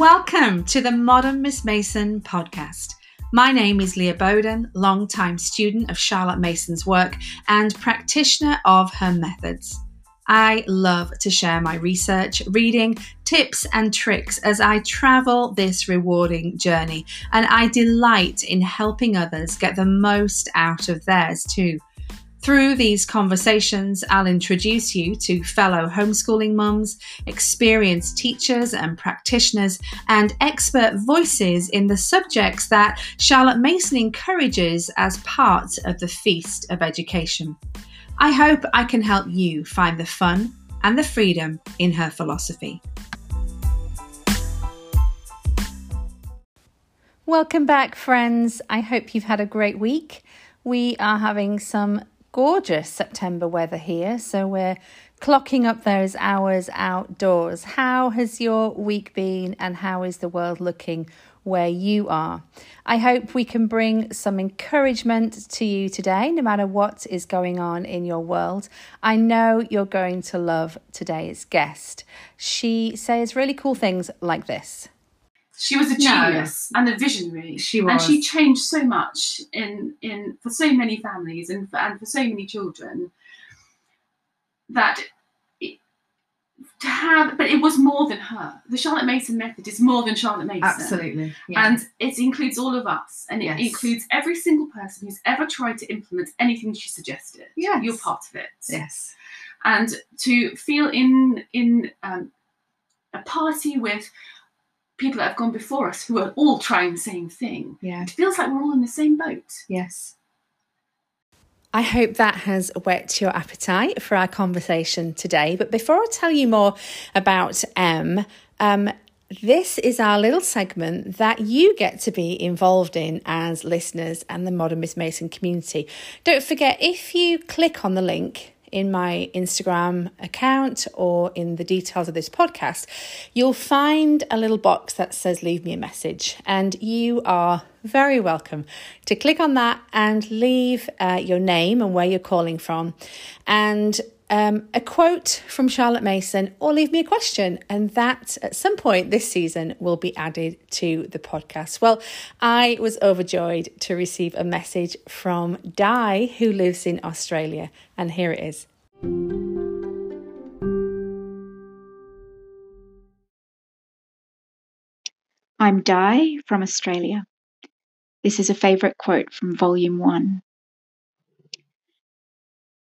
Welcome to the Modern Miss Mason podcast. My name is Leah Bowden, long-time student of Charlotte Mason's work and practitioner of her methods. I love to share my research, reading, tips, and tricks as I travel this rewarding journey, and I delight in helping others get the most out of theirs too. Through these conversations, I'll introduce you to fellow homeschooling mums, experienced teachers and practitioners, and expert voices in the subjects that Charlotte Mason encourages as part of the Feast of Education. I hope I can help you find the fun and the freedom in her philosophy. Welcome back, friends. I hope you've had a great week. We are having some gorgeous September weather here, so we're clocking up those hours outdoors. How has your week been, and how is the world looking where you are? I hope we can bring some encouragement to you today, no matter what is going on in your world. I know you're going to love today's guest. She says really cool things like this. She was a genius no, and a visionary. She was, and she changed so much in in for so many families and for, and for so many children that it, to have. But it was more than her. The Charlotte Mason method is more than Charlotte Mason. Absolutely, yeah. and it includes all of us, and it yes. includes every single person who's ever tried to implement anything she suggested. Yeah, you're part of it. Yes, and to feel in in um, a party with people that have gone before us who are all trying the same thing. Yeah. It feels like we're all in the same boat. Yes. I hope that has whet your appetite for our conversation today. But before I tell you more about M, um, this is our little segment that you get to be involved in as listeners and the Modern Miss Mason community. Don't forget, if you click on the link in my Instagram account or in the details of this podcast, you'll find a little box that says leave me a message. And you are very welcome to click on that and leave uh, your name and where you're calling from. And um, a quote from Charlotte Mason or leave me a question. And that at some point this season will be added to the podcast. Well, I was overjoyed to receive a message from Di, who lives in Australia. And here it is. I'm Di from Australia. This is a favourite quote from Volume 1.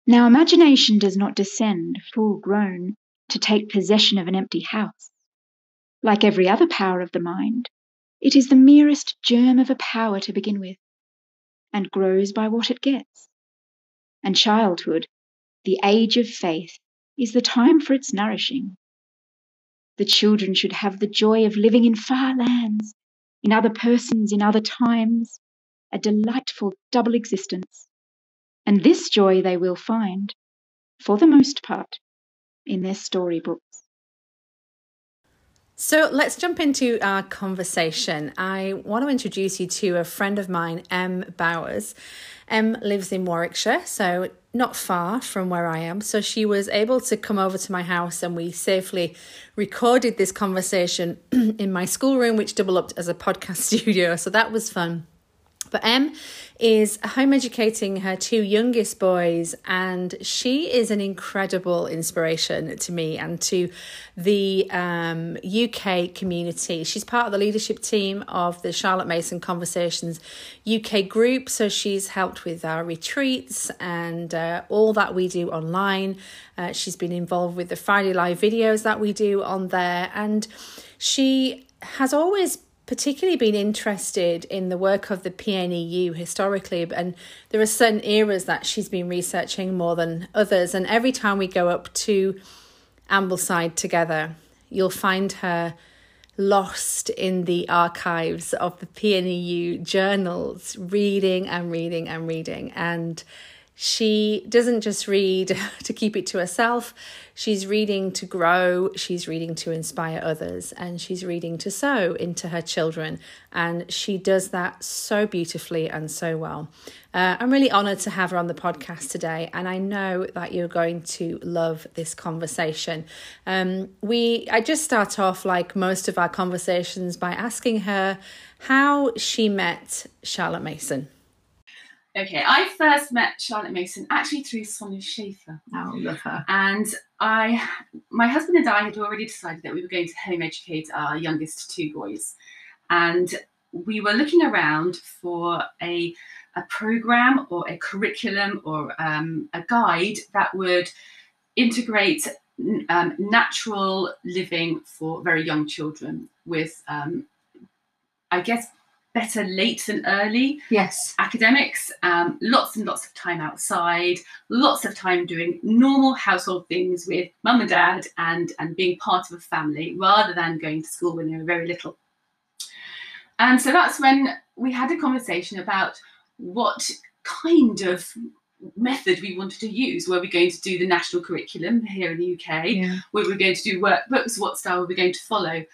Now imagination does not descend full grown to take possession of an empty house. Like every other power of the mind, it is the merest germ of a power to begin with, and grows by what it gets. And childhood, the age of faith, is the time for its nourishing. The children should have the joy of living in far lands, in other persons, in other times, a delightful double existence and this joy they will find, for the most part, in their storybooks. So let's jump into our conversation. I want to introduce you to a friend of mine, M. Bowers. M lives in Warwickshire, so not far from where I am. So she was able to come over to my house and we safely recorded this conversation in my schoolroom, which doubled up as a podcast studio. So that was fun. But M is home educating her two youngest boys, and she is an incredible inspiration to me and to the um, UK community. She's part of the leadership team of the Charlotte Mason Conversations UK group, so she's helped with our retreats and uh, all that we do online. Uh, she's been involved with the Friday Live videos that we do on there, and she has always particularly been interested in the work of the PNEU historically, and there are certain eras that she's been researching more than others. And every time we go up to Ambleside together, you'll find her lost in the archives of the PNEU journals, reading and reading and reading. And she doesn't just read to keep it to herself. She's reading to grow, she's reading to inspire others, and she's reading to sow into her children. And she does that so beautifully and so well. Uh, I'm really honored to have her on the podcast today, and I know that you're going to love this conversation. Um, we, I just start off like most of our conversations by asking her how she met Charlotte Mason. Okay, I first met Charlotte Mason actually through Sonya Shafer. Oh, love her. And I, my husband and I had already decided that we were going to home educate our youngest two boys. And we were looking around for a, a program or a curriculum or um, a guide that would integrate um, natural living for very young children with, um, I guess, better late than early. Yes. Academics, um, lots and lots of time outside, lots of time doing normal household things with mum and dad and, and being part of a family rather than going to school when they were very little. And so that's when we had a conversation about what kind of method we wanted to use. Were we going to do the national curriculum here in the UK? Yeah. Were we going to do workbooks? What style were we going to follow?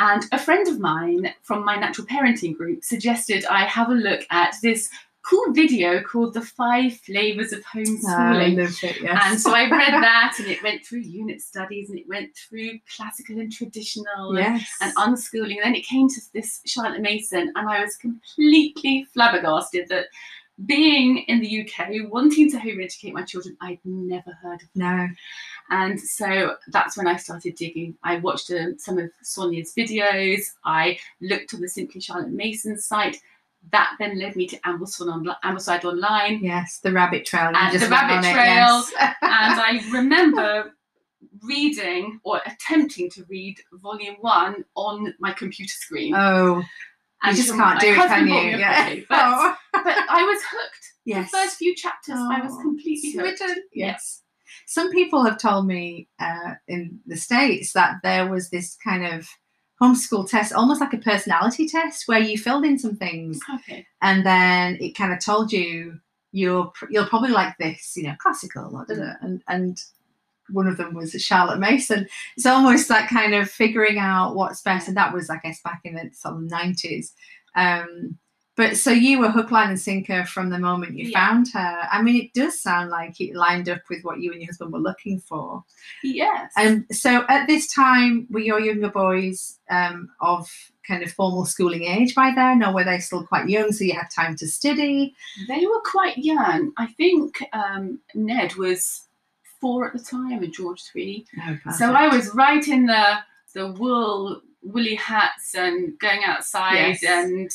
And a friend of mine from my natural parenting group suggested I have a look at this cool video called The Five Flavors of ah, Homeschooling. I loved it, yes. And so I read that and it went through unit studies and it went through classical and traditional and, and unschooling. And then it came to this Charlotte Mason and I was completely flabbergasted that being in the UK, wanting to home educate my children, I'd never heard of no. and so that's when I started digging. I watched um, some of Sonya's videos. I looked on the Simply Charlotte Mason site. That then led me to Ambleside, on, Ambleside Online. Yes, the rabbit trail. And the rabbit on it, trail, yes. and I remember reading or attempting to read volume one on my computer screen. oh, you just can't do it, can you? Yeah. But, Oh. but I was hooked. yes. The first few chapters, I was Oh, completely hooked. Yes. Some people have told me uh, in the States that there was this kind of homeschool test, almost like a personality test, where you filled in some things Okay. and then it kind of told you you're you'll probably like this, you know, classical, or da, and and one of them was Charlotte Mason. It's almost that kind of figuring out what's best, and that was, I guess, back in the of nineties. Um, but so you were hook, line, and sinker from the moment you Yeah. found her. I mean, it does sound like it lined up with what you and your husband were looking for. Yes. And so at this time, were your younger boys um, of kind of formal schooling age by then, or were they still quite young so you had time to study? They were quite young. I think um, Ned was four at the time and George three. So I was right in the the wool woolly hats and going outside Yes. and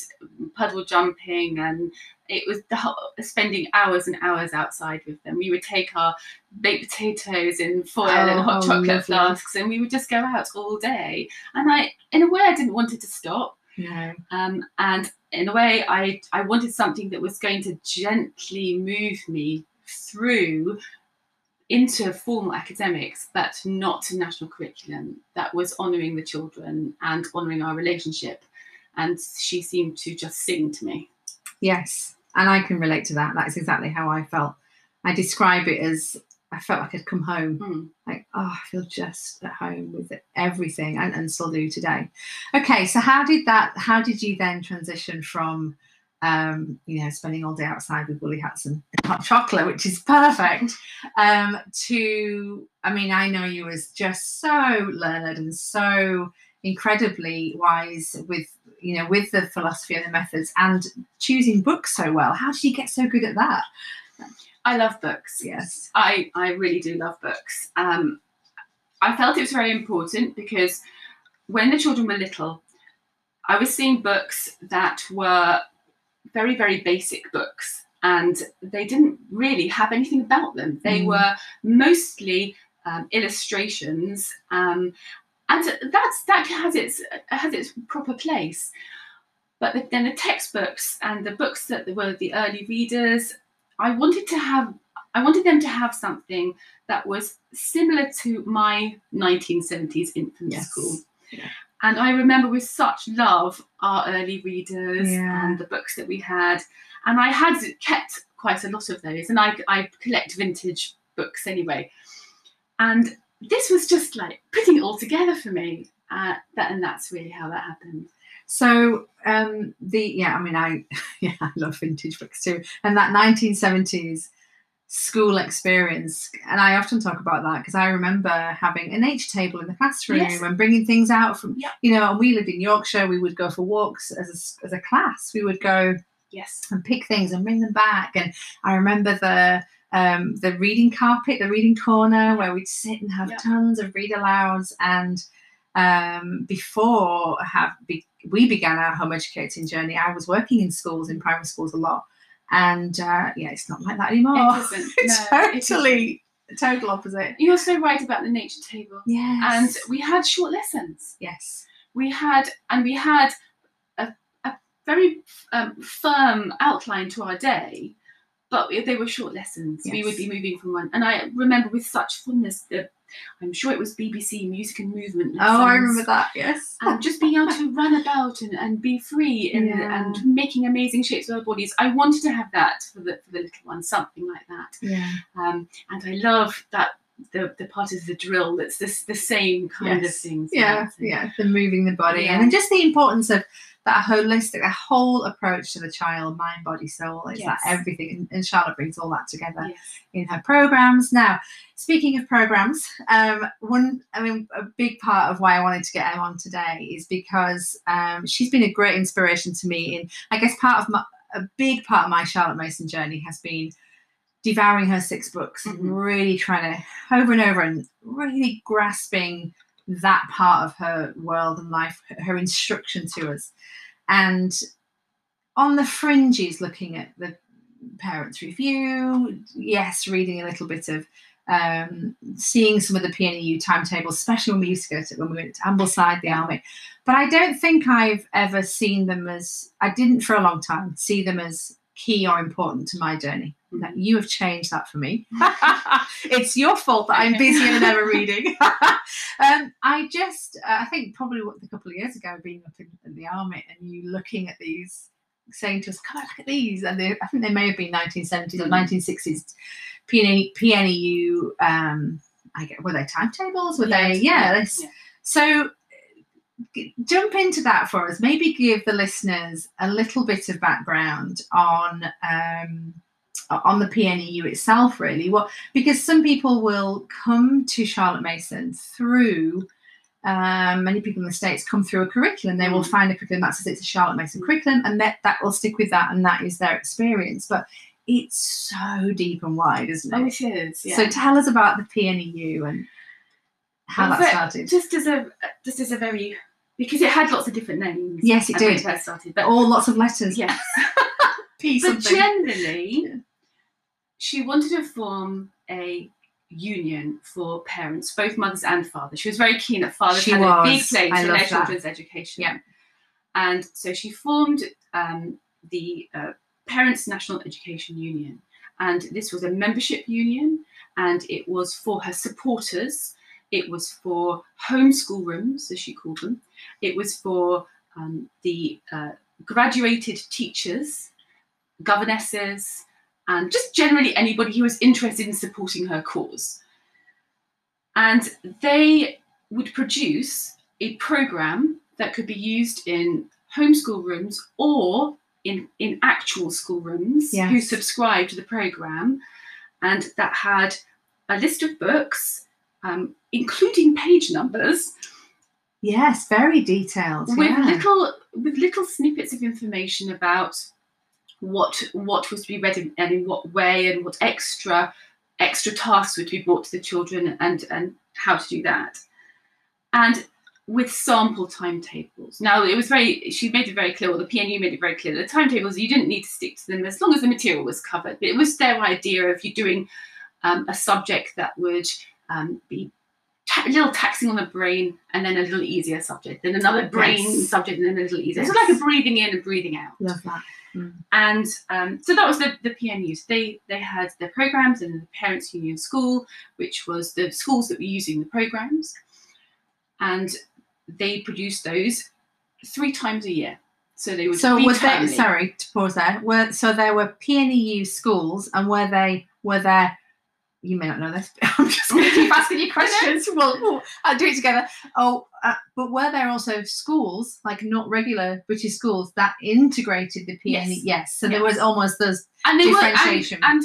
puddle jumping and it was the whole, spending hours and hours outside with them. We would take our baked potatoes in foil and Oh, hot oh, chocolate lovely. flasks and we would just go out all day. And I, in a way, I didn't want it to stop. No. Um, and in a way, I, I wanted something that was going to gently move me through into formal academics, but not national curriculum that was honouring the children and honouring our relationship. And she seemed to just sing to me. Yes, and I can relate to that. That's exactly how I felt. I describe it as I felt like I'd come home. Hmm. Like, oh, I feel just at home with everything, and, and still do today. Okay, so how did that? How did you then transition from, um, you know, spending all day outside with woolly hats and hot chocolate, which is perfect, um, to? I mean, I know you as just so learned and so incredibly wise with you know with the philosophy and the methods and choosing books so well how did you get so good at that I love books. yes I, I really do love books. Um, I felt it was very important because when the children were little, I was seeing books that were very, very basic books and they didn't really have anything about them. They Mm. were mostly um, illustrations. Um, and that's that has its has its proper place. But the, then the textbooks and the books that were the early readers, I wanted to have I wanted them to have something that was similar to my 1970s infant Yes. school. Yeah. And I remember with such love our early readers Yeah. and the books that we had. And I had kept quite a lot of those, and I I collect vintage books anyway, and this was just like putting it all together for me. Uh, that and that's really how that happened. So um, the yeah, I mean, I yeah, I love vintage books too, and that 1970s school experience. And I often talk about that because I remember having an H table in the classroom Yes. and bringing things out from Yep. you know. And we lived in Yorkshire. We would go for walks as a, as a class. We would go Yes. and pick things and bring them back. And I remember the um, the reading carpet, the reading corner, where we'd sit and have Yeah. tons of read alouds. And um, before have be, we began our home educating journey, I was working in schools, in primary schools a lot. And uh, yeah, it's not like that anymore. It isn't. it's No, it isn't. totally total opposite. You're so right about the nature table. Yes. And we had short lessons. yes. We had, and we had a, a very um, firm outline to our day, but they were short lessons. We would be moving from one. And I remember with such fondness the, I'm sure it was BBC Music and Movement. Oh, I remember that. Yes. and just being able to run about and, and be free and, Yeah. and making amazing shapes with our bodies. I wanted to have that for the for the little one, something like that. Yeah. Um, and I love that the, the part is the drill that's this the same kind Yes. of things. yeah yeah the moving the body Yeah. and then just the importance of that holistic that whole approach to the child mind body soul is Yes. that everything and, and charlotte brings all that together Yes. in her programs now speaking of programs um one i mean a big part of why i wanted to get em on today is because um she's been a great inspiration to me in i guess part of my a big part of my charlotte mason journey has been devouring her six books and Mhm. really trying to over and over and really grasping that part of her world and life, her instruction to us. And on the fringes, looking at the parents' review, yes, reading a little bit of um, seeing some of the PNEU timetables, especially when we used to go to when we went to Ambleside, the Armitt. But I don't think I've ever seen them as I didn't for a long time see them as key or important to my journey. Mhm. That you have changed that for me. it's your fault that I'm busier than ever reading. um, I just, uh, I think probably what a couple of years ago, being up in, in the Armitt and you looking at these, saying to us, "Come on, look at these," and they, I think they may have been 1970s or Mm. 1960s PNE, PNEU. Um, I get were they timetables? Were they? Yeah. yeah, yeah. So jump into that for us. Maybe give the listeners a little bit of background on um, on the PNEU itself, really. What because some people will come to Charlotte Mason through. Um, many people in the states come through a curriculum. They will Mm. find a curriculum that says it's a Charlotte Mason curriculum, and that that will stick with that, and that is their experience. But it's so deep and wide, isn't it? Oh, it? it is. Yeah. So tell us about the PNEU and how that started. Just as a just as a very because it had lots of different names. Yes, it did. first started, but All lots of letters. yes. P but something. generally, she wanted to form a union for parents, both mothers and fathers. She was very keen that fathers She had a big was. place I in their that. children's education. Yeah. And so she formed um, the uh, Parents National Education Union. And this was a membership union, and it was for her supporters. It was for homeschool rooms, as she called them. It was for um, the uh, graduated teachers, governesses, and just generally anybody who was interested in supporting her cause. And they would produce a program that could be used in homeschool rooms or in, in actual school rooms who subscribed to the program, and that had a list of books, um, including page numbers, Yes, very detailed. with yeah. little with little snippets of information about what what was to be read in, and in what way and what extra extra tasks would be brought to the children and and how to do that and with sample timetables now it was very she made it very clear or the pnu made it very clear the timetables you didn't need to stick to them as long as the material was covered but it was their idea of you doing um, a subject that would um, be a little taxing on the brain and then a little easier subject, then another brain Yes. subject, and then a little easier. So like a breathing in and breathing out. Love that. And um, so that was the, the PNUs. They they had their programs and the Parents Union School, which was the schools that were using the programs, and they produced those three times a year. So they would So be was there? Sorry to pause there. Were so there were PNEU schools, and were they were there? You may not know this. But I'm just going to keep asking you questions. Well, we'll I'll do it together. Oh, uh, but were there also schools like not regular British schools that integrated the PNE? Yes. So there was almost those. and they were and, differentiation. and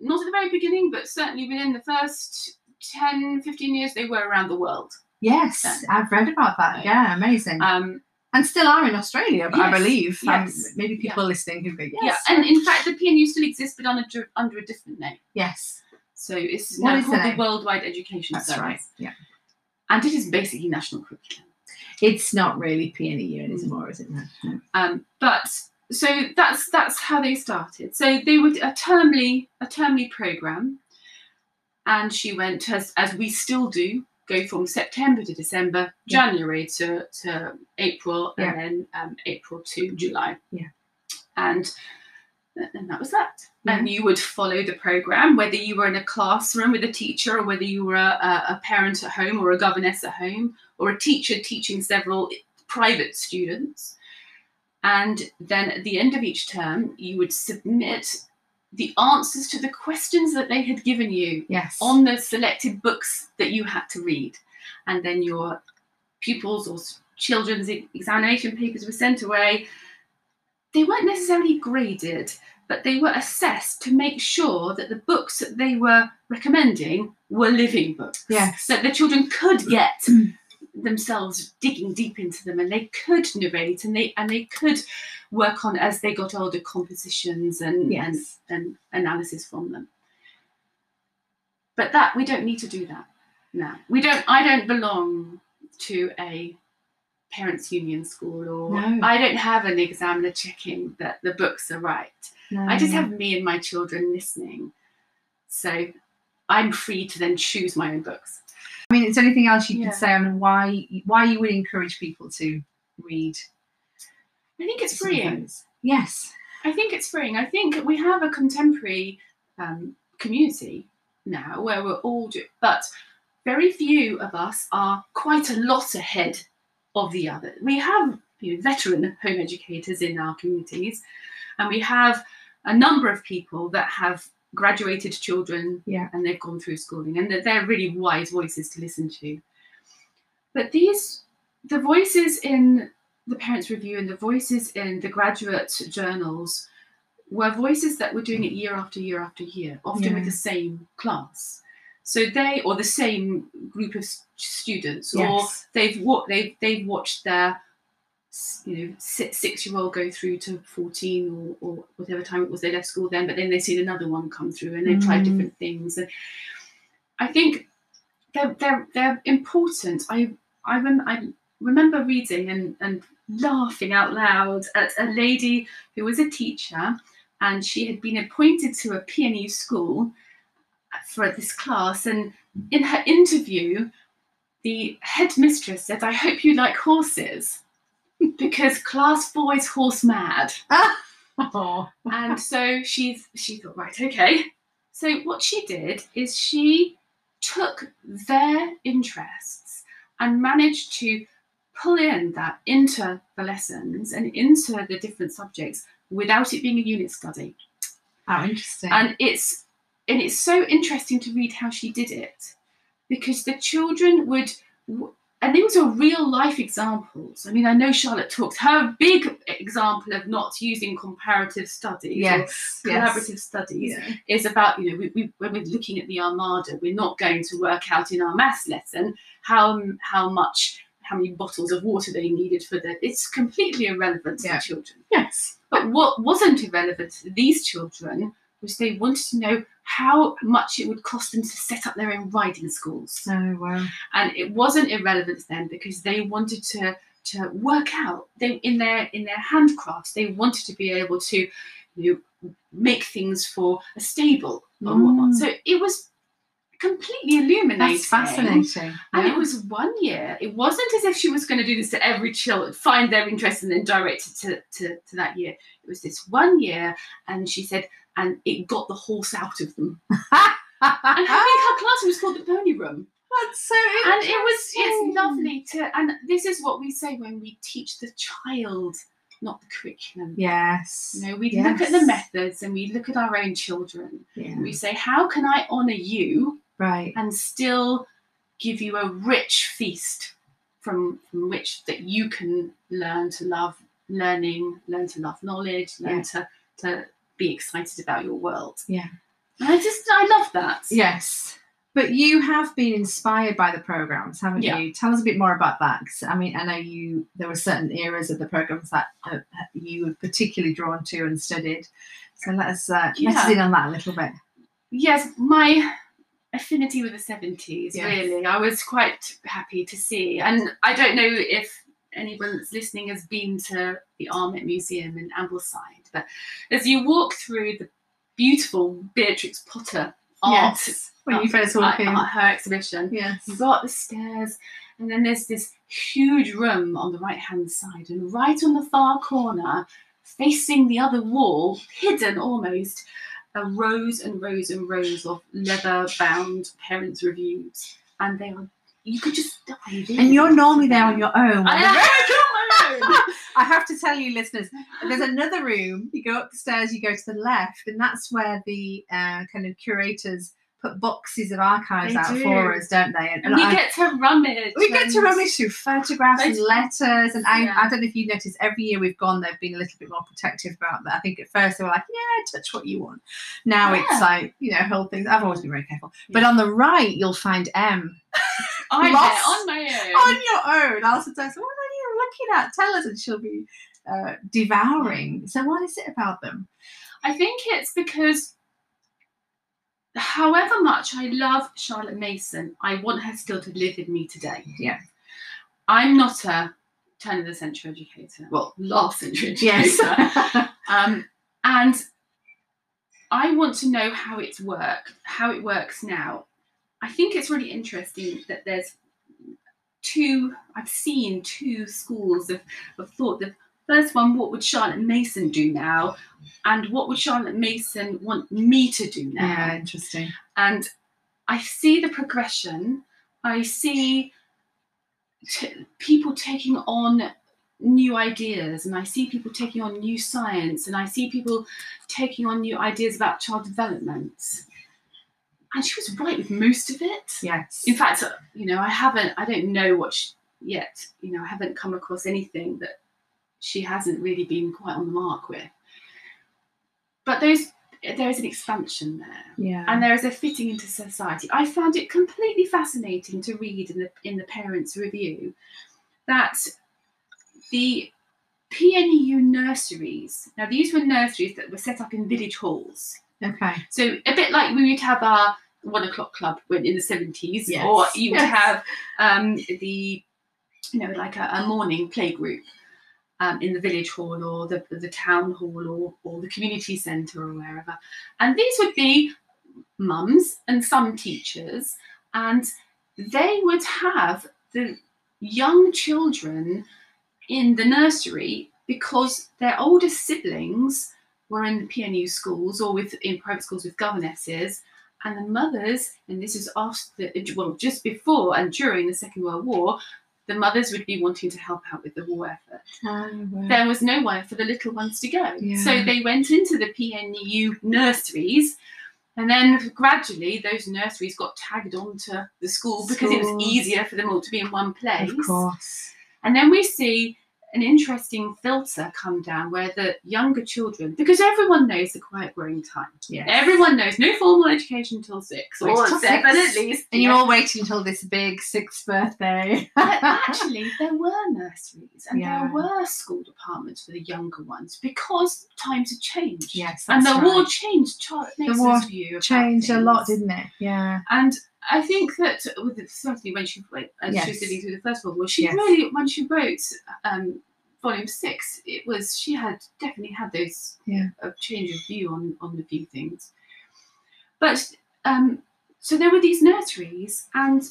not at the very beginning but certainly within the first 10 15 years they were around the world Yes, Yeah. I've read about that. Yeah, amazing. um, and still are in Australia, I Yes, believe. Um, maybe people listening who go, yes, yeah and in fact the pnu still exists but a, under a different name yes, so it's now called the worldwide education that's service right. Yeah, and it is basically national curriculum it's not really PNEU Mm. anymore, is it? No. no. um, but so that's that's how they started so they would a termly a termly program and she went as as we still do go from september to december Yeah. january to to april Yeah. and then um, april to july Yeah. and and that was that. And you would follow the program whether you were in a classroom with a teacher or whether you were a, a- parent at home or a governess at home or a teacher teaching several private students. And then at the end of each term you would submit the answers to the questions that they had given you Yes. on the selected books that you had to read. And then your pupils or children's examination papers were sent away they weren't necessarily graded but they were assessed to make sure that the books that they were recommending were living books Yes. that the children could get Mm. themselves digging deep into them and they could narrate and they and they could work on as they got older compositions and Yes. and, and analysis from them but that we don't need to do that now we don't i don't belong to a parents union school or No. i don't have an examiner checking that the books are right i just No. have me and my children listening so i'm free to then choose my own books I mean, is there anything else you Yeah. could say on why why you would encourage people to read? i think it's freeing? Yes. I think it's freeing. I think we have a contemporary um, community now where we're all, do- but very few of us are quite a lot ahead of the other. We have you know, veteran home educators in our communities, and we have a number of people that have graduated children Yeah. and they've gone through schooling, and that they're really wise voices to listen to. But these, the voices in the Parents Review and the voices in the graduate journals were voices that were doing it year after year after year, often with the same class. So they, or the same group of students, or Yes. they've wa- they've they've watched their you know six year old go through to 14 or, or whatever time it was they left school then but then they've seen another one come through and they've tried Mm. different things and i think they're they're, they're important i I, rem- I remember reading and, and laughing out loud at a lady who was a teacher and she had been appointed to a PNU school for this class. And in her interview, the headmistress said, I hope you like horses because class four is horse mad. Oh. And so she's she thought, right, okay. So what she did is she took their interests and managed to pull in that into the lessons and into the different subjects without it being a unit study. How interesting. And it's and it's so interesting to read how she did it because the children would and these are real life examples. I mean, I know Charlotte talks her big example of not using comparative studies yes. or yes. collaborative studies Yeah. is about you know we, we, when we're looking at the armada we're not going to work out in our maths lesson how how much how many bottles of water they needed for that it's completely irrelevant to Yeah. the children Yes. but what wasn't irrelevant to these children was they wanted to know how much it would cost them to set up their own riding schools Oh wow. and it wasn't irrelevant then because they wanted to to work out they in their in their handcrafts they wanted to be able to you know make things for a stable and whatnot Mm. so it was completely illuminating That's fascinating. and Yeah. it was one year. It wasn't as if she was going to do this to every child, find their interest and then direct it to, to, to that year. It was this one year, and she said, and it got the horse out of them. And I think her classroom was called the Pony Room. That's so And it was it's lovely to and this is what we say when we teach the child not the curriculum. Yes. You know, we look at the methods and we look at our own children. Yeah. We say, how can I honour you Right. and still give you a rich feast from, from which that you can learn to love learning, learn to love knowledge, learn Yeah. to to be excited about your world. Yeah. And I just I love that. Yes. But you have been inspired by the programs, haven't Yeah. you? Tell us a bit more about that. I mean, I know you. There were certain eras of the programs that uh, you were particularly drawn to and studied. So let us uh, let us Yeah. in on that a little bit. Yes, my affinity with the 70s, Yes. really, I was quite happy to see. And I don't know if anyone that's listening has been to the Armitt Museum in Ambleside, but as you walk through the beautiful Beatrix Potter art, yes. When you first walk in. her exhibition, yes. You've got the stairs, and then there's this huge room on the right hand side, and right on the far corner, facing the other wall, hidden almost, are rows and rows and rows of leather bound parents' reviews. And they are, you could just dive in. And you're normally there on your own. I am on my own. I have to tell you, listeners, there's another room. You go up the stairs, you go to the left, and that's where the uh, kind of curators put boxes of archives They out do. for us, don't they? And we I- get to rummage. we get to rummage through photographs and letters, and I, yeah. I don't know if you noticed. Every year we've gone, they've been a little bit more protective about that. I think at first they were like, "Yeah, touch what you want." Now it's like, you know, whole things. I've always been very careful. But on the right, you'll find M I'm lost on my own. on your own. I'll sometimes say, "What are you looking at? Tell us," and she'll be uh, devouring. So, what is it about them? I think it's because however much I love Charlotte Mason, I want her still to live in me today. Yeah. I'm not a turn of the century educator. Well, last century educator. Yes. Um, and I want to know how it's worked, how it works now. I think it's really interesting that there's two, I've seen two schools of, of thought. The first one, what would Charlotte Mason do now? And what would Charlotte Mason want me to do now? yeah, interesting. and I see the progression. I see t- people taking on new ideas, and I see people taking on new science, and I see people taking on new ideas about child development. And she was right with most of it. Yes. In fact, you know, I haven't, I don't know what she, yet, you know, I haven't come across anything that she hasn't really been quite on the mark with. But those, there is an expansion there yeah. and there is a fitting into society. I found it completely fascinating to read in the in the parents' review that the PNEU nurseries. Now these were nurseries that were set up in village halls. Okay. So a bit like we would have our one o'clock club when in the seventies, Yes, or you would yes. have um, the you know like a, a morning play group. Um, in the village hall or the, the town hall or, or the community centre or wherever. And these would be mums and some teachers, and they would have the young children in the nursery because their older siblings were in the PNU schools or with in private schools with governesses, and the mothers, and this is after well just before and during the Second World War, the mothers would be wanting to help out with the war effort there was nowhere for the little ones to go. Yeah. So they went into the PNU nurseries, and then gradually those nurseries got tagged onto the school because it was easier for them all to be in one place. Of course. And then we see an interesting filter come down where the younger children, because everyone knows the quiet growing time. Yes. Everyone knows no formal education until six or seven six. at least. And you're all waiting until this big sixth birthday. But actually, there were nurseries and Yeah. there were school departments for the younger ones because times had changed. yes. and the that's war changed Charlotte The war changed a lot, didn't it? Yeah. And I think that with certainly when she went, she Yes. was living through the First World War, she Yes. really when she wrote um, Volume Six, it was she had definitely had those Yeah. a change of view on on a few things. But um, so there were these nurseries, and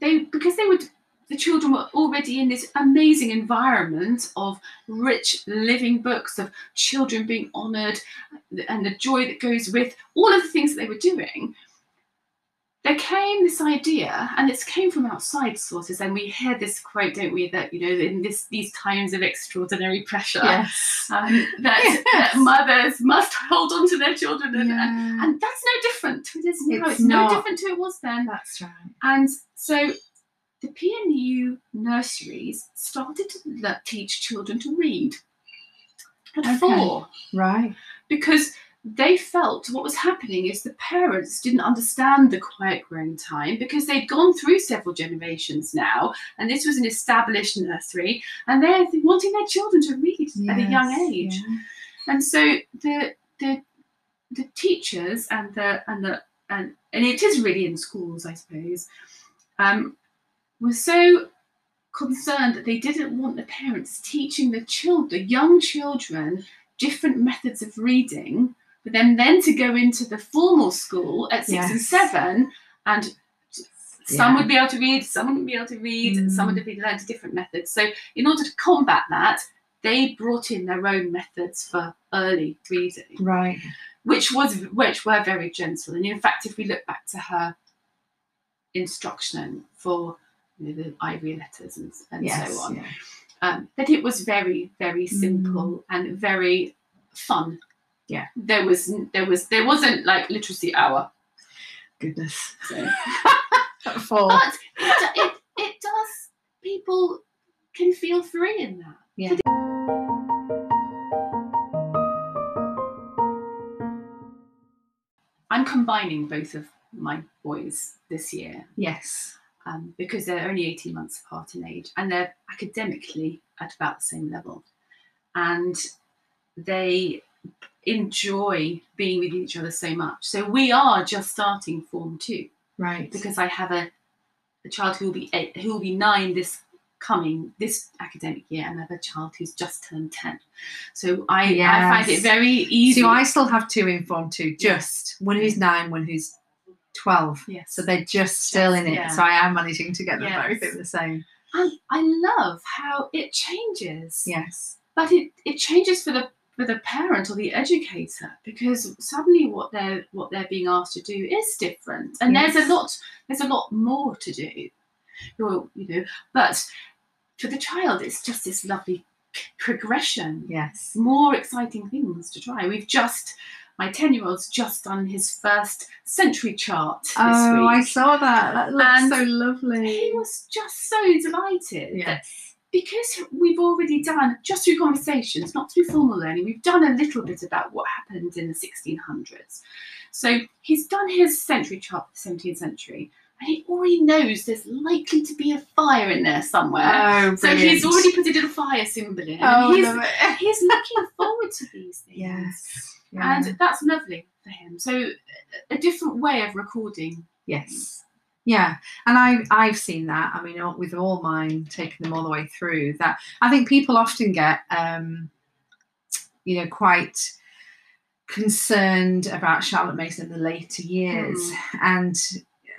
they because they would the children were already in this amazing environment of rich living books of children being honoured and the joy that goes with all of the things that they were doing. There came this idea, and it came from outside sources, and we hear this quote, don't we, that you know, in this these times of extraordinary pressure, Yes. um, that, Yes. that mothers must hold on to their children, and, and, Yeah. and that's no different to it is now. It's It's, no different to it was then. That's right. And so the PNU nurseries started to le- teach children to read at Okay. four Right. because they felt what was happening is the parents didn't understand the quiet growing time because they'd gone through several generations now and this was an established nursery and they're wanting their children to read at a young age yeah. and so the the the teachers and the and the and, and it is really in schools i suppose um were so concerned that they didn't want the parents teaching the children the young children different methods of reading for them then to go into the formal school at six and seven and some Yeah. would be able to read some wouldn't be able to read Mm. some would be learned different methods so in order to combat that they brought in their own methods for early reading Right. which was which were very gentle and in fact if we look back to her instruction for you know, the ivory letters and, and Yes. so on yeah. um, that it was very very simple and very fun Yeah. there was there was there wasn't like literacy hour Goodness. so. Four. but it, it, it does people can feel free in that Yeah. i'm combining both of my boys this year Yes. um, because they're only 18 months apart in age and they're academically at about the same level. And they enjoy being with each other so much. So we are just starting Form 2 Right. because I have a, a child who will be eight, who will be nine this coming this academic year and I have a child who's just turned 10. So I, I find it very easy. So I still have two in form two, just one who's nine, one who's twelve. yes. So they're just still in it. yeah. So I am managing to get them Yes. both in the same. and I love how it changes. Yes. but it, it changes for the for the parent or the educator because suddenly what they're what they're being asked to do is different and there's a lot there's a lot more to do You're- you know but for the child it's just this lovely progression Yes. more exciting things to try we've just my 10 year old's just done his first century chart this Oh, I saw that. That looks And so lovely. he was just so delighted Yes. Because we've already done just through conversations, not through formal learning, we've done a little bit about what happened in the 1600s. So he's done his century chart for the 17th century, and he already knows there's likely to be a fire in there somewhere. Oh, so he's already put a little fire symbol in. Oh, and he's, he's looking forward to these things. Yes. Yeah. And that's lovely for him. So a different way of recording. Yes. Yeah, and I I've seen that. I mean, with all mine, taking them all the way through. That I think people often get, um, you know, quite concerned about Charlotte Mason in the later years, and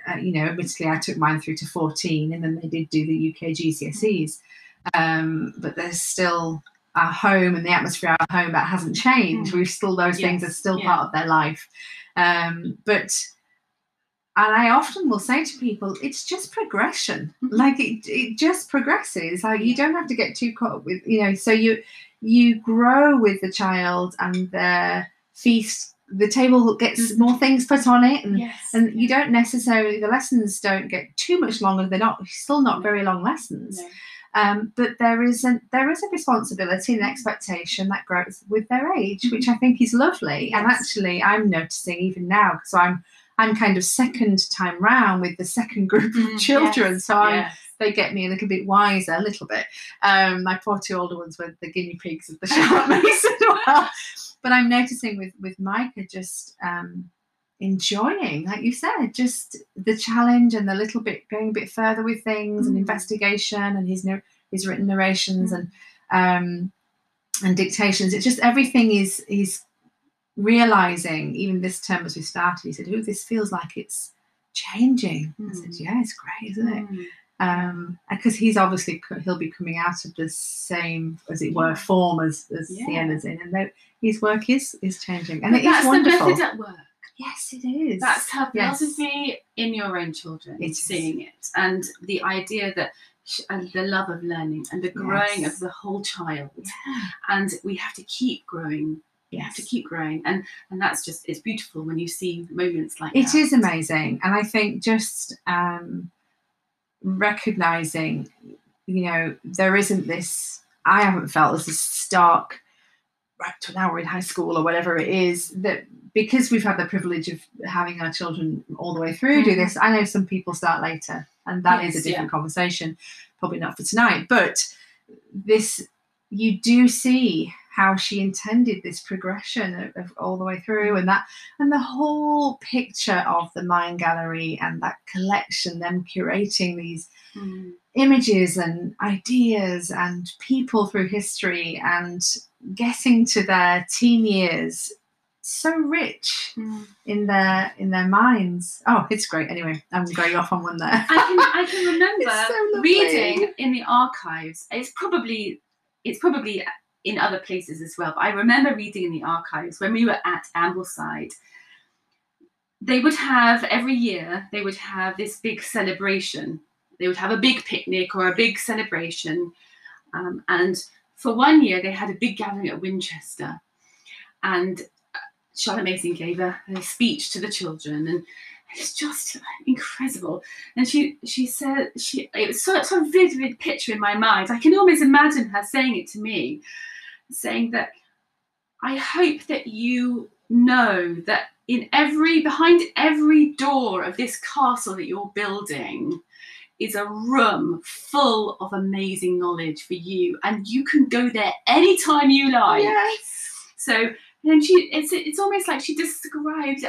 uh, you know, admittedly, I took mine through to fourteen, and then they did do the UK GCSEs, um, but there's still our home and the atmosphere of our home that hasn't changed. Mm. We've still those things are still yeah. part of their life, um, but and I often will say to people, it's just progression. Mhm. Like it, it just progresses. Like you don't have to get too caught up with, you know. So you you grow with the child, and the feast, the table gets Mhm. more things put on it, and Yes. and you don't necessarily the lessons don't get too much longer. They're not still not very long lessons. No. Um, but there is a there is a responsibility and expectation that grows with their age, which I think is lovely. And actually, I'm noticing even now, because I'm I'm kind of second time round with the second group of Mm, children, yes, so I'm yes. they get me a little bit wiser, a little bit. Um, my poor two older ones were the guinea pigs of the well. But I'm noticing with with Micah just um, enjoying, like you said, just the challenge and the little bit going a bit further with things and Mm. investigation and his his written narrations and um, and dictations. It's just everything is is realizing. Even this term as we started, he said, "Oh, this feels like it's." Changing. I said, Mm. "Yeah, it's great, isn't it?" Mm. um because he's obviously he'll be coming out of the same as it were form as as Yeah. Sienna's in and that his work is is changing and But it is that's wonderful the method at work. Yes, it is. That's her Yes. philosophy in your own children, It is. seeing it, and the idea that sh- and the love of learning and the growing Yes. of the whole child, Yeah. and we have to keep growing. Yes. to keep growing, and and that's just it's beautiful when you see moments like It that. is amazing. And I think just um, recognizing, you know, there isn't this, I haven't felt there's this stark, right to now we're in high school or whatever it is, that because we've had the privilege of having our children all the way through do Mhm. this, I know some people start later. And that is Yes, a different conversation, probably not for tonight. But this, you do see how she intended this progression of, of all the way through and that and the whole picture of the mind gallery and that collection them curating these Mm. images and ideas and people through history and getting to their teen years so rich Mm. in their in their minds oh it's great anyway i'm going off on one there I can I can remember so reading in the archives. It's probably it's probably in other places as well. But I remember reading in the archives when we were at Ambleside. They would have every year. They would have this big celebration. They would have a big picnic or a big celebration, um, and for one year they had a big gathering at Winchester, and Charlotte Mason gave a, a speech to the children, and it's just incredible. And she she said she it was such a vivid picture in my mind. I can almost imagine her saying it to me, saying that I hope that you know that in every behind every door of this castle that you're building is a room full of amazing knowledge for you and you can go there anytime you like yes so then she it's it's almost like she described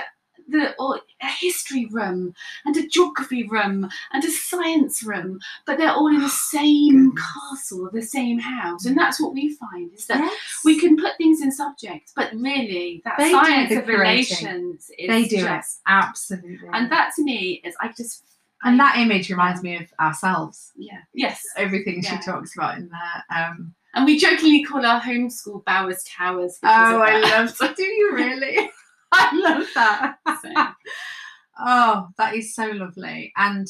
the or a history room and a geography room and a science room, but they're all in the same Goodness. castle, the same house. And that's what we find is that yes. we can put things in subjects, but really that They science of relations is they do just it absolutely and that to me is I just and that image reminds me of ourselves yeah yes everything Yeah. she talks about in there um and we jokingly call our homeschool Bowers Towers. oh i that. love do you really i love that oh that is so lovely and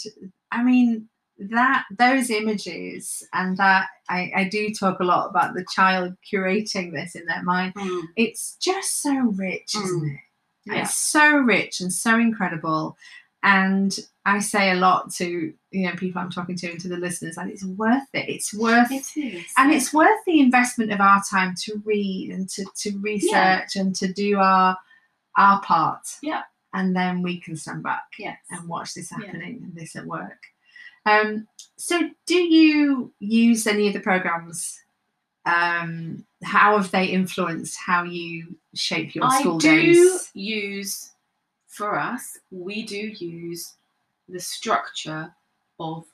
i mean that those images and that I, I do talk a lot about the child curating this in their mind mm, it's just so rich isn't it yeah. It's so rich and so incredible. And I say a lot to you know people I'm talking to and to the listeners, and it's worth it. It's worth It is. and yeah. it's worth the investment of our time to read and to, to research and to do our our part. Yeah. And then we can stand back yes. and watch this Yeah. happening and this at work. Um, so do you use any of the programs? Um, how have they influenced how you shape your I school do days? use, for us, we do use the structure of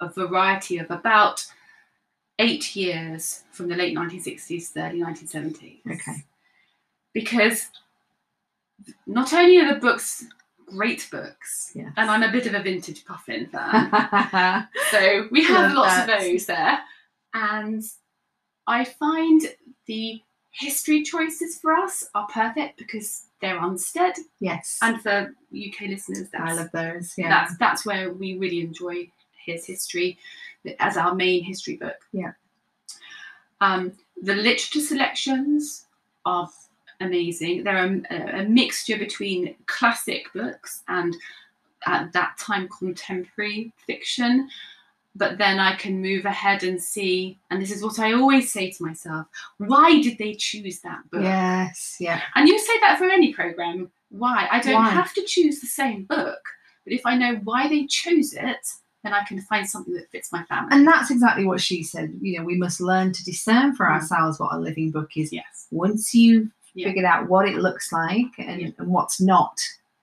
a variety of about eight years from the late 1960s, early 1970s. Okay. Because not only are the books great books, Yes. and I'm a bit of a vintage puffin fan, so we have lots that. of those there. And I find the history choices for us are perfect because they're Unstead. yes. And for UK listeners, that's, I love those. Yeah. that's that's where we really enjoy his history as our main history book. Yeah. Um, the literature selections are amazing. They're a, a mixture between classic books and at that time contemporary fiction. But then I can move ahead and see, and this is what I always say to myself: Why did they choose that book? yes. Yeah. And you say that for any program. Why? I don't Why? have to choose the same book, but if I know why they chose it, then I can find something that fits my family. And that's exactly what she said. You know, we must learn to discern for Mm. ourselves what a living book is. yes, Once you've Yeah. figured out what it looks like and, Yeah. and what's not,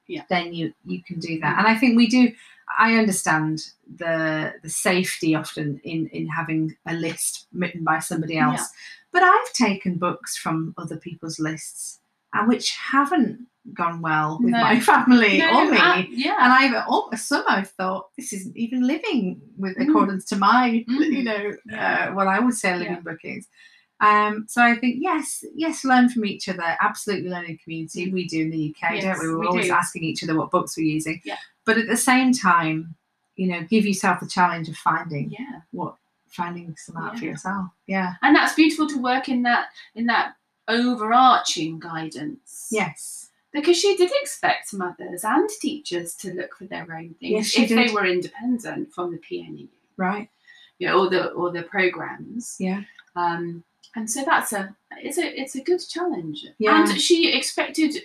Yeah. then you you can do that. And I think we do. I understand the the safety often in in having a list written by somebody else. But I've taken books from other people's lists and which haven't gone well with No. my family No, or me. uh, yeah, and I've oh, some I've thought this isn't even living with Mm. accordance to my Mm. you know uh, what I would say a living Yeah. book is. Um, so I think yes, yes, learn from each other. Absolutely learn in community. Mm. We do in the UK, don't we? We're we always do. asking each other what books we're using. Yeah. But at the same time, you know, give yourself the challenge of finding Yeah. what finding some out for yourself. Yeah. And that's beautiful to work in that in that overarching guidance. Yes. Because she did expect mothers and teachers to look for their own things Yes, if they were independent from the PNE, Right. you know, or the or the programs. Yeah. Um, and so that's a it's a it's a good challenge. Yeah. And she expected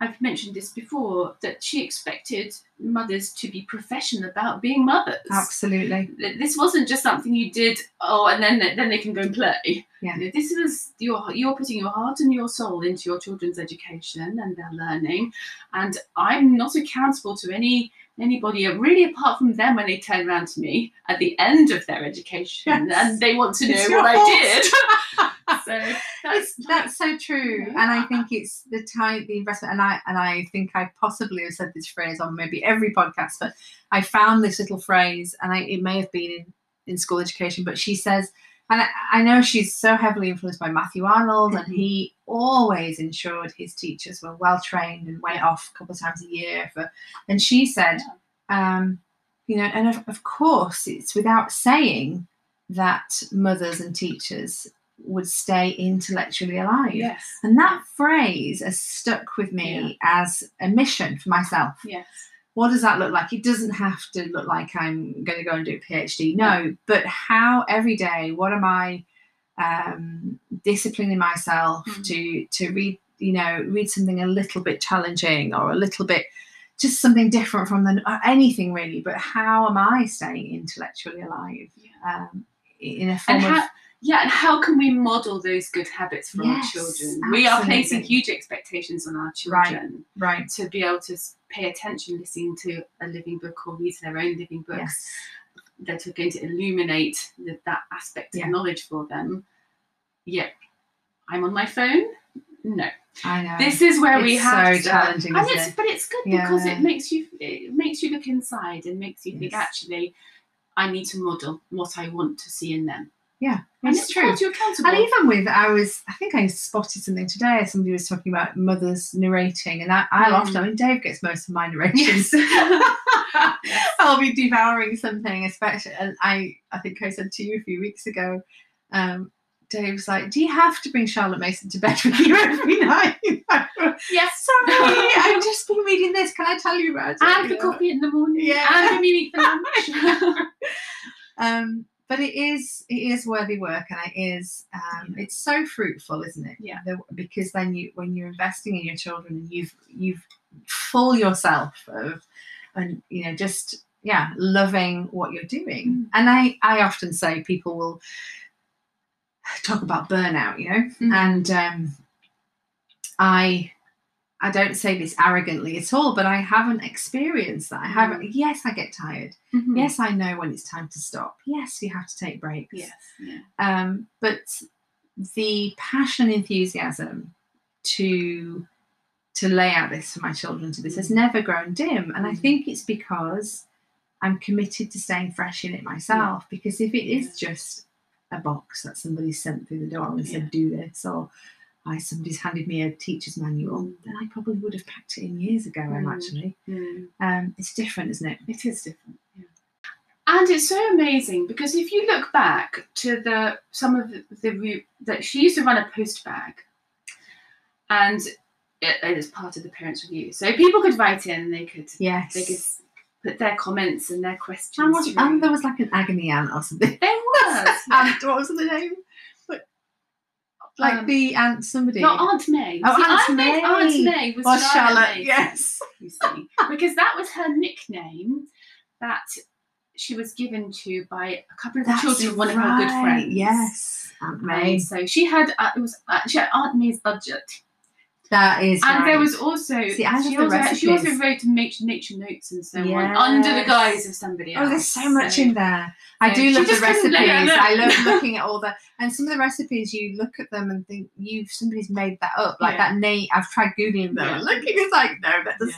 I've mentioned this before that she expected mothers to be professional about being mothers. Absolutely. This wasn't just something you did oh and then then they can go and play. Yeah. This was your you're putting your heart and your soul into your children's education and their learning. And I'm not accountable to any anybody really apart from them when they turn around to me at the end of their education Yes. and they want to know what I did. so that's that's so true, Yeah. and I think it's the time, the investment, and I and I think I possibly have said this phrase on maybe every podcast, but I found this little phrase, and I, it may have been in, in school education, but she says, and I, know she's so heavily influenced by Matthew Arnold, and Mhm. he always ensured his teachers were well trained and went off a couple of times a year for, and she said, um, you know, and of, of course it's without saying that mothers and teachers would stay intellectually alive. yes. And that phrase has stuck with me as a mission for myself. Yes. What does that look like? It doesn't have to look like I'm going to go and do a PhD. No, but how every day, what am I um, disciplining myself Mm. to to read, you know, read something a little bit challenging or a little bit just something different from the anything really. But how am I staying intellectually alive Yeah. um, in a form And of how, yeah, and how can we model those good habits for Yes, our children? We are placing huge expectations on our children right? Right. to be able to pay attention, listening to a living book or read their own living books Yes. that are going to illuminate the, that aspect Yeah. of knowledge for them. Yet, I'm on my phone. No, I know. this is where we have so challenging, and it's it? but it's good because it makes you it makes you look inside and makes you think actually, I need to model what I want to see in them. Yeah, And it's true. held you accountable. And even with, I was, I think I spotted something today. Somebody was talking about mothers narrating, and I, I'll Mm. often, I mean, Dave gets most of my narrations. Yes. I'll be devouring something, especially, and I, I think I said to you a few weeks ago, um, Dave's like, "Do you have to bring Charlotte Mason to bed with you every night?" yes. Sorry, I've just been reading this. Can I tell you about it? and for coffee in the morning. Yeah. And we meet for lunch. um, but it is it is worthy work, and it is um, it's so fruitful, isn't it? Yeah. The- because then you when you're investing in your children and you've you've full yourself of and you know just yeah loving what you're doing. Mm. And I I often say people will talk about burnout, you know, Mm. and um, I. I don't say this arrogantly at all, but I haven't experienced that. I haven't. Yes, I get tired. Mhm. Yes, I know when it's time to stop. Yes, you have to take breaks. Yes. Yeah. Um, but the passion and enthusiasm to to lay out this for my children to this has never grown dim. And I Mm. think it's because I'm committed to staying fresh in it myself. Because if it is just a box that somebody sent through the door and Yeah. said, do this, or I somebody's handed me a teacher's manual, then I probably would have packed it in years ago, Mm. actually. Mm. Um, it's different, isn't it? It is different. Yeah. And it's so amazing because if you look back to the some of the, the route that she used to run a post bag, and it, it is part of the parents' review, so people could write in, they could Yes. they could put their comments and their questions. And, was, through. and there was like an agony aunt or something. there was and what was the name? Like Um, the aunt somebody. not Aunt Mai. Oh, See, Aunt Mai. Aunt Mai was or Charlotte, Charlotte. May. Yes. you see, because that was her nickname that she was given to by a couple of the children of one of her good friends. Yes. Aunt And May. so she had uh, it was uh, she had Aunt Mai's budget, That is and there was also See, I she the also she also wrote nature nature notes and so on under the guise of somebody else. Oh, there's so much So- in there. I so do love the just couldn't lay it recipes. I love looking at all the and some of the recipes. You look at them and think you've somebody's made that up. Like Yeah. that Nate, I've tried googling them. Yeah. and Looking, it's like no, that does.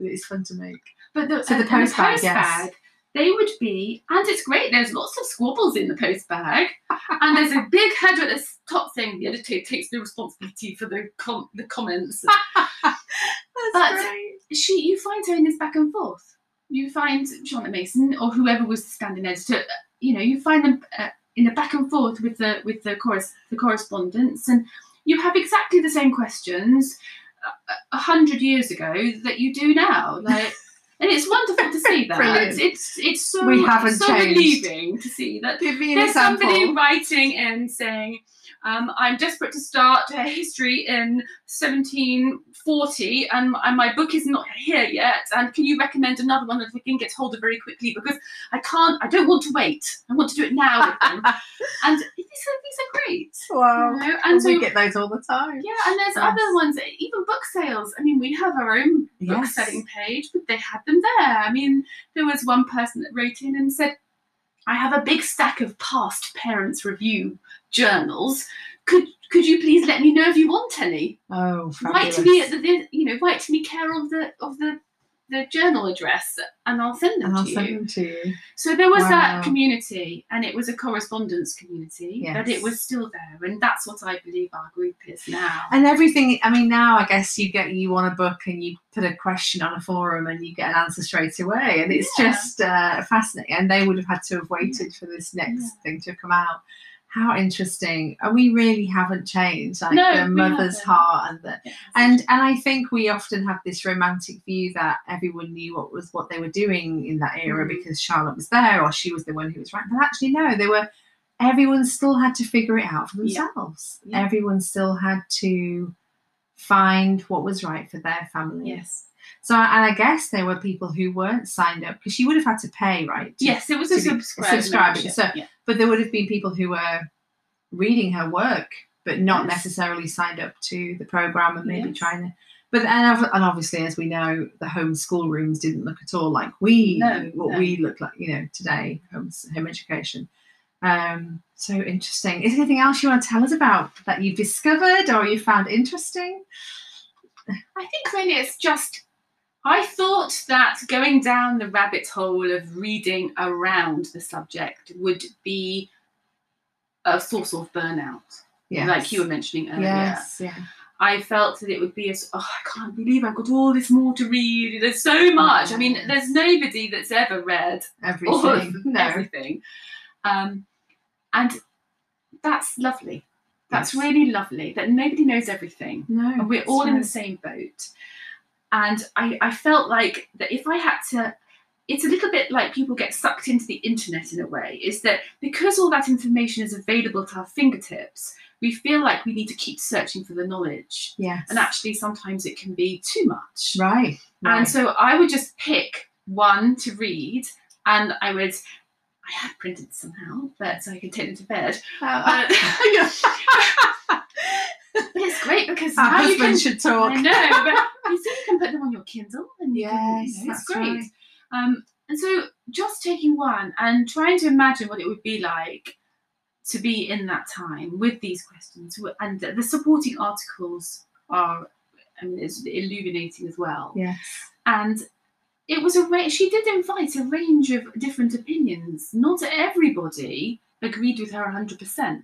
Yeah. It's fun to make. But the, So the and post bag, yes. bag, they would be, and it's great. There's lots of squabbles in the post bag, and there's a big header at the top saying the editor takes no responsibility for the com- the comments. That's But- great. she, you find her in this back and forth. You find Charlotte Mason or whoever was the standing editor. You know, you find them uh, in a back and forth with the with the chorus the correspondence, and you have exactly the same questions a- a hundred years ago that you do now. Like, and it's wonderful to see that. Brilliant. It's it's so We haven't so changed. relieving to see that Give me an there's example. somebody writing and saying, um, I'm desperate to start a history in 1740 and, and my book is not here yet. And can you recommend another one that I can get hold of very quickly? Because I can't, I don't want to wait. I want to do it now and these are, these are great. Wow. you know? And And so, we get those all the time. yeah, and there's Yes. other ones, even book sales. I mean, we have our own book Yes. selling page, but they had them there. I mean, there was one person that wrote in and said, I have a big stack of past parents' review journals. Could could you please let me know if you want any? Oh, Write to me at the, you know write to me care of the of the the journal address and I'll send them and I'll to send you. them to you. So there was Wow. that community, and it was a correspondence community, but it was still there, and that's what I believe our group is now. And everything, I mean, now I guess you get, you want a book and you put a question on a forum and you get an answer straight away. And it's Yeah. just uh, fascinating. And they would have had to have waited for this next Yeah. thing to come out. How interesting. And we really haven't changed, like No, the mother's haven't. heart and the and and I think we often have this romantic view that everyone knew what was what they were doing in that era Mm. because Charlotte was there or she was the one who was right. But actually, no, they were. Everyone still had to figure it out for Yeah. themselves. Yeah. Everyone still had to find what was right for their family. yes, So, and I guess there were people who weren't signed up because she would have had to pay, right? to- yes, it was a to be- subscribe subscribing, membership, so- yeah. But there would have been people who were reading her work, but not Yes. necessarily signed up to the program and maybe Yes. trying to. But and, and obviously, as we know, the home school rooms didn't look at all like we No, what no. we look like, you know, today home home education. Um, so interesting. Is there anything else you want to tell us about that you discovered or you found interesting? I think really it's just I thought that going down the rabbit hole of reading around the subject would be a source of burnout, Yes. like you were mentioning earlier. Yes. Yeah. I felt that it would be a oh, I can't believe I've got all this more to read. There's so much. I mean, there's nobody that's ever read Everything. No. everything, um, and that's lovely. That's Yes. really lovely that nobody knows everything No. and we're all in the same boat. And I, I felt like that if I had to, it's a little bit like people get sucked into the internet in a way, is that because all that information is available at our fingertips, we feel like we need to keep searching for the knowledge. Yes. And actually, sometimes it can be too much. right. right. And so I would just pick one to read, and I would. I had printed somehow, but so I could take them to bed. Uh, But, but it's great because Our now you husband can should talk. I know, but you see, you can put them on your Kindle, and you can, you know, it's that's great. right. Um, and so, just taking one and trying to imagine what it would be like to be in that time with these questions, and the supporting articles are, I mean, it's illuminating as well. Yes. And it was a ra- she did invite a range of different opinions. Not everybody agreed with her 100%.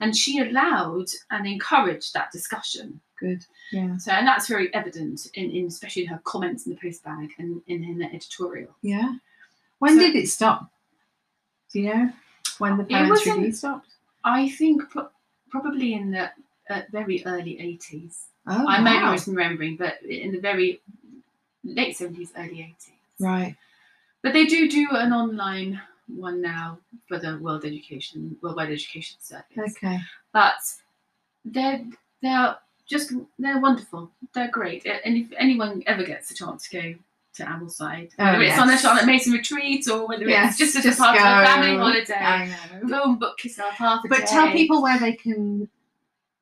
And she allowed and encouraged that discussion. Good. Yeah. So, and that's very evident in, in especially in her comments in the post bag and in, in the editorial. Yeah. When So- did it stop? Do you know when the parents review stopped? I think pro- probably in the uh, very early 80s. Oh, I may be wow. misremembering, but in the very late 70s, early 80s. Right. But they do do an online one now for the World Education Worldwide Education Service. Okay. But they're they're just they're wonderful. They're great. And if anyone ever gets a chance to go to Ambleside, Oh, whether it's on a yes. Charlotte Mason retreat or whether Yes, it's just just a part of a family holiday, I know. go and book yourself half a But day. tell people where they can.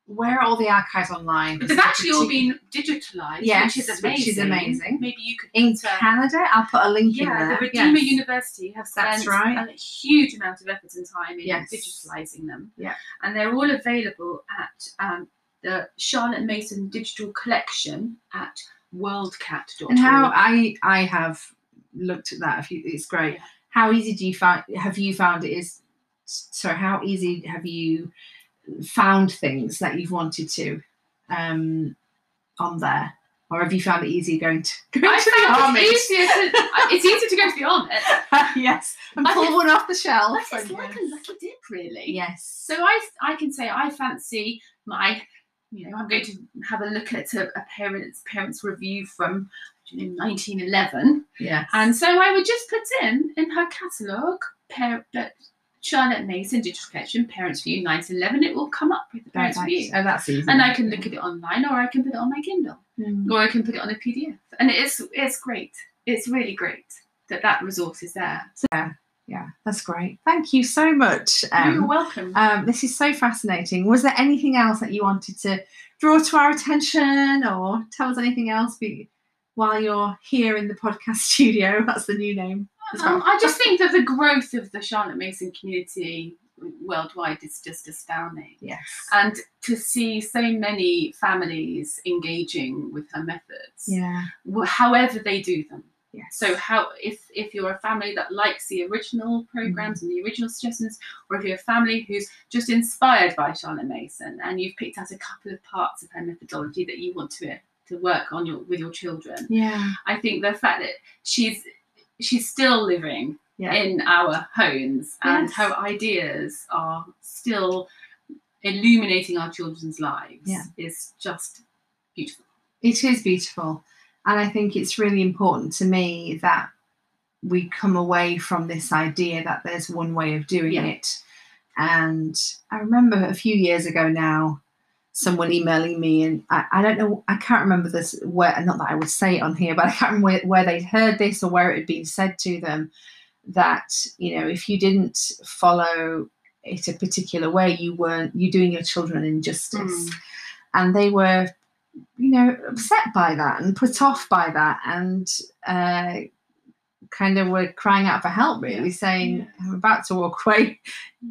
Where are all the archives online? But they've actually all been digitalised, Yes, which is which amazing. is amazing. Maybe you could in put, uh, Canada. I'll put a link in Yeah, there. the Redeemer Yes. University have spent right. a huge amount of effort and time in Yes. digitalising them. Yeah. And they're all available at um, the Charlotte Mason Digital Collection at worldcat.org. And how I I have looked at that. You, it's great. Yeah. how easy do you find have you found it is so how easy have you found things that you've wanted to um on there or have you found it easy going to, going I to the Armitt it's easier to it's easier to go to the Armitt. yes and pull think- one off the shelf it's like a lucky dip, really. yes So I I can say I fancy my you know I'm going to have a look at a, a parents parents review from you know 1911 yes. And so I would just put in in her catalogue par- that Charlotte Mason digital collection parents review 1911 it will come up with the parents review. Oh that's easy. And I can look at it online or I can put it on my Kindle. Mm. or I can put it on a PDF and it's it's great. It's really great that that resource is there yeah that's great thank you so much you're um, welcome um, this is so fascinating was there anything else that you wanted to draw to our attention or tell us anything else be, while you're here in the podcast studio that's the new name as well. Um, I just think that the growth of the Charlotte Mason community worldwide is just astounding. yes And to see so many families engaging with her methods, yeah however they do them. So how if if you're a family that likes the original programs Mm-hmm. and the original suggestions, or if you're a family who's just inspired by Charlotte Mason and you've picked out a couple of parts of her methodology that you want to to work on your with your children, yeah I think the fact that she's she's still living yeah in our homes and Yes. her ideas are still illuminating our children's lives Yeah. is just beautiful. It is beautiful. And I think it's really important to me that we come away from this idea that there's one way of doing Yeah. it. And I remember a few years ago now, someone emailing me, and I, I don't know, I can't remember this, where, not that I would say it on here, but I can't remember where, where they'd heard this or where it had been said to them that, you know, if you didn't follow it a particular way, you weren't, you're doing your children injustice Mm. and they were you know upset by that and put off by that and uh, kind of were crying out for help really saying Yeah. i'm about to walk away.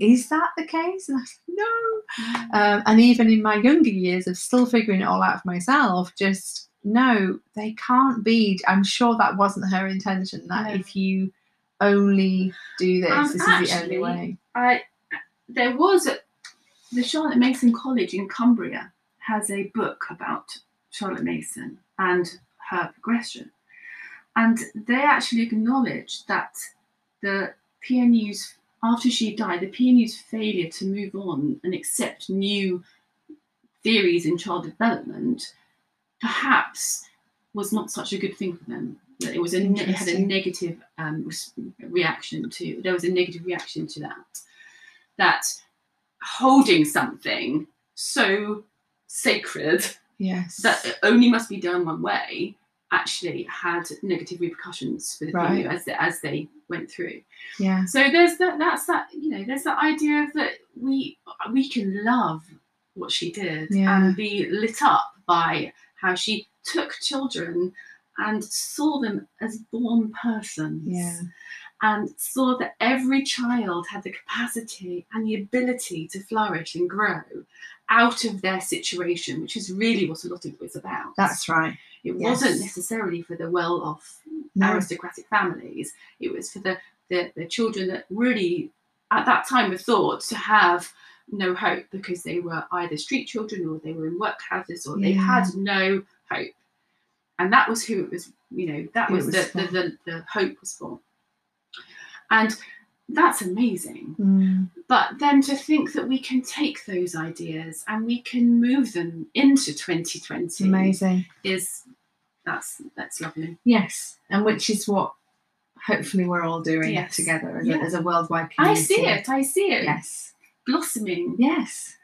Is that the case? And i was like no um, and even in my younger years of still figuring it all out for myself just no they can't be i'm sure that wasn't her intention that if you only do this Um, this is the only way. I there was a, the Charlotte Mason College in Cumbria has a book about Charlotte Mason and her progression, and they actually acknowledge that the PNU's after she died, the PNU's failure to move on and accept new theories in child development perhaps was not such a good thing for them. That it was a it had a negative um, reaction to there was a negative reaction to that. That holding something so sacred yes that only must be done one way actually had negative repercussions for the Right. PNU as they, as they went through. yeah So there's that. That's that. You know, there's that idea that we we can love what she did Yeah. and be lit up by how she took children and saw them as born persons. yeah And saw that every child had the capacity and the ability to flourish and grow out of their situation, which is really what a lot of it was about. that's right It Yes. wasn't necessarily for the well-off no aristocratic families. It was for the, the the children that really at that time were thought to have no hope because they were either street children or they were in workhouses or they had no hope. And that was who it was, you know, that was, was the, the, the, the hope was for. And that's amazing. Mm. But then to think that we can take those ideas and we can move them into 2020 amazing is that's that's lovely. Yes, and which is what hopefully we're all doing Yes. together as, Yeah. a, as a worldwide community. I see it. I see it Yes, blossoming. yes.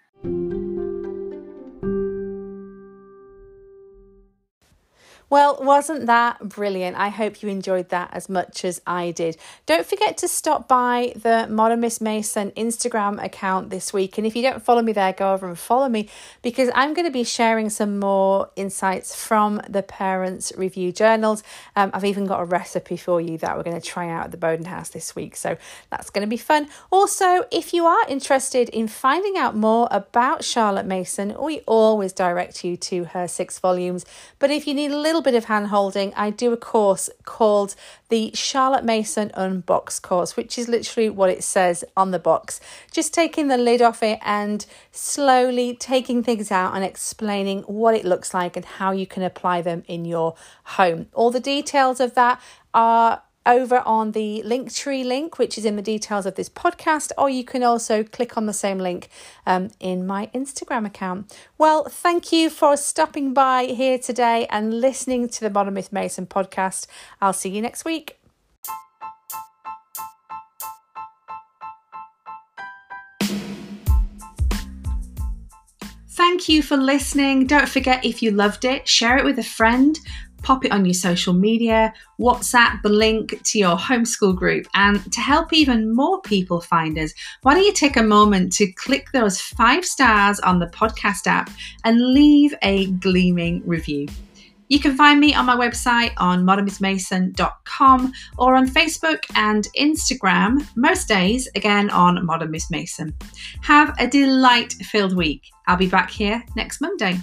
Well, wasn't that brilliant? I hope you enjoyed that as much as I did. Don't forget to stop by the Modern Miss Mason Instagram account this week. And if you don't follow me there, go over and follow me because I'm going to be sharing some more insights from the Parents Review Journals. Um, I've even got a recipe for you that we're going to try out at the Boden House this week. So that's going to be fun. Also, if you are interested in finding out more about Charlotte Mason, we always direct you to her six volumes. But if you need a little little bit of hand holding, I do a course called the Charlotte Mason Unbox course, which is literally what it says on the box. Just taking the lid off it and slowly taking things out and explaining what it looks like and how you can apply them in your home. All the details of that are over on the Linktree link, which is in the details of this podcast, or you can also click on the same link um, in my Instagram account. Well, thank you for stopping by here today and listening to the Modern Miss Mason podcast. I'll see you next week. Thank you for listening. Don't forget if you loved it, share it with a friend pop it on your social media, WhatsApp the link to your homeschool group. And to help even more people find us, why don't you take a moment to click those five stars on the podcast app and leave a gleaming review? You can find me on my website on modernmissmason.com or on Facebook and Instagram, most days, again on Modern Miss Mason. Have a delight filled week. I'll be back here next Monday.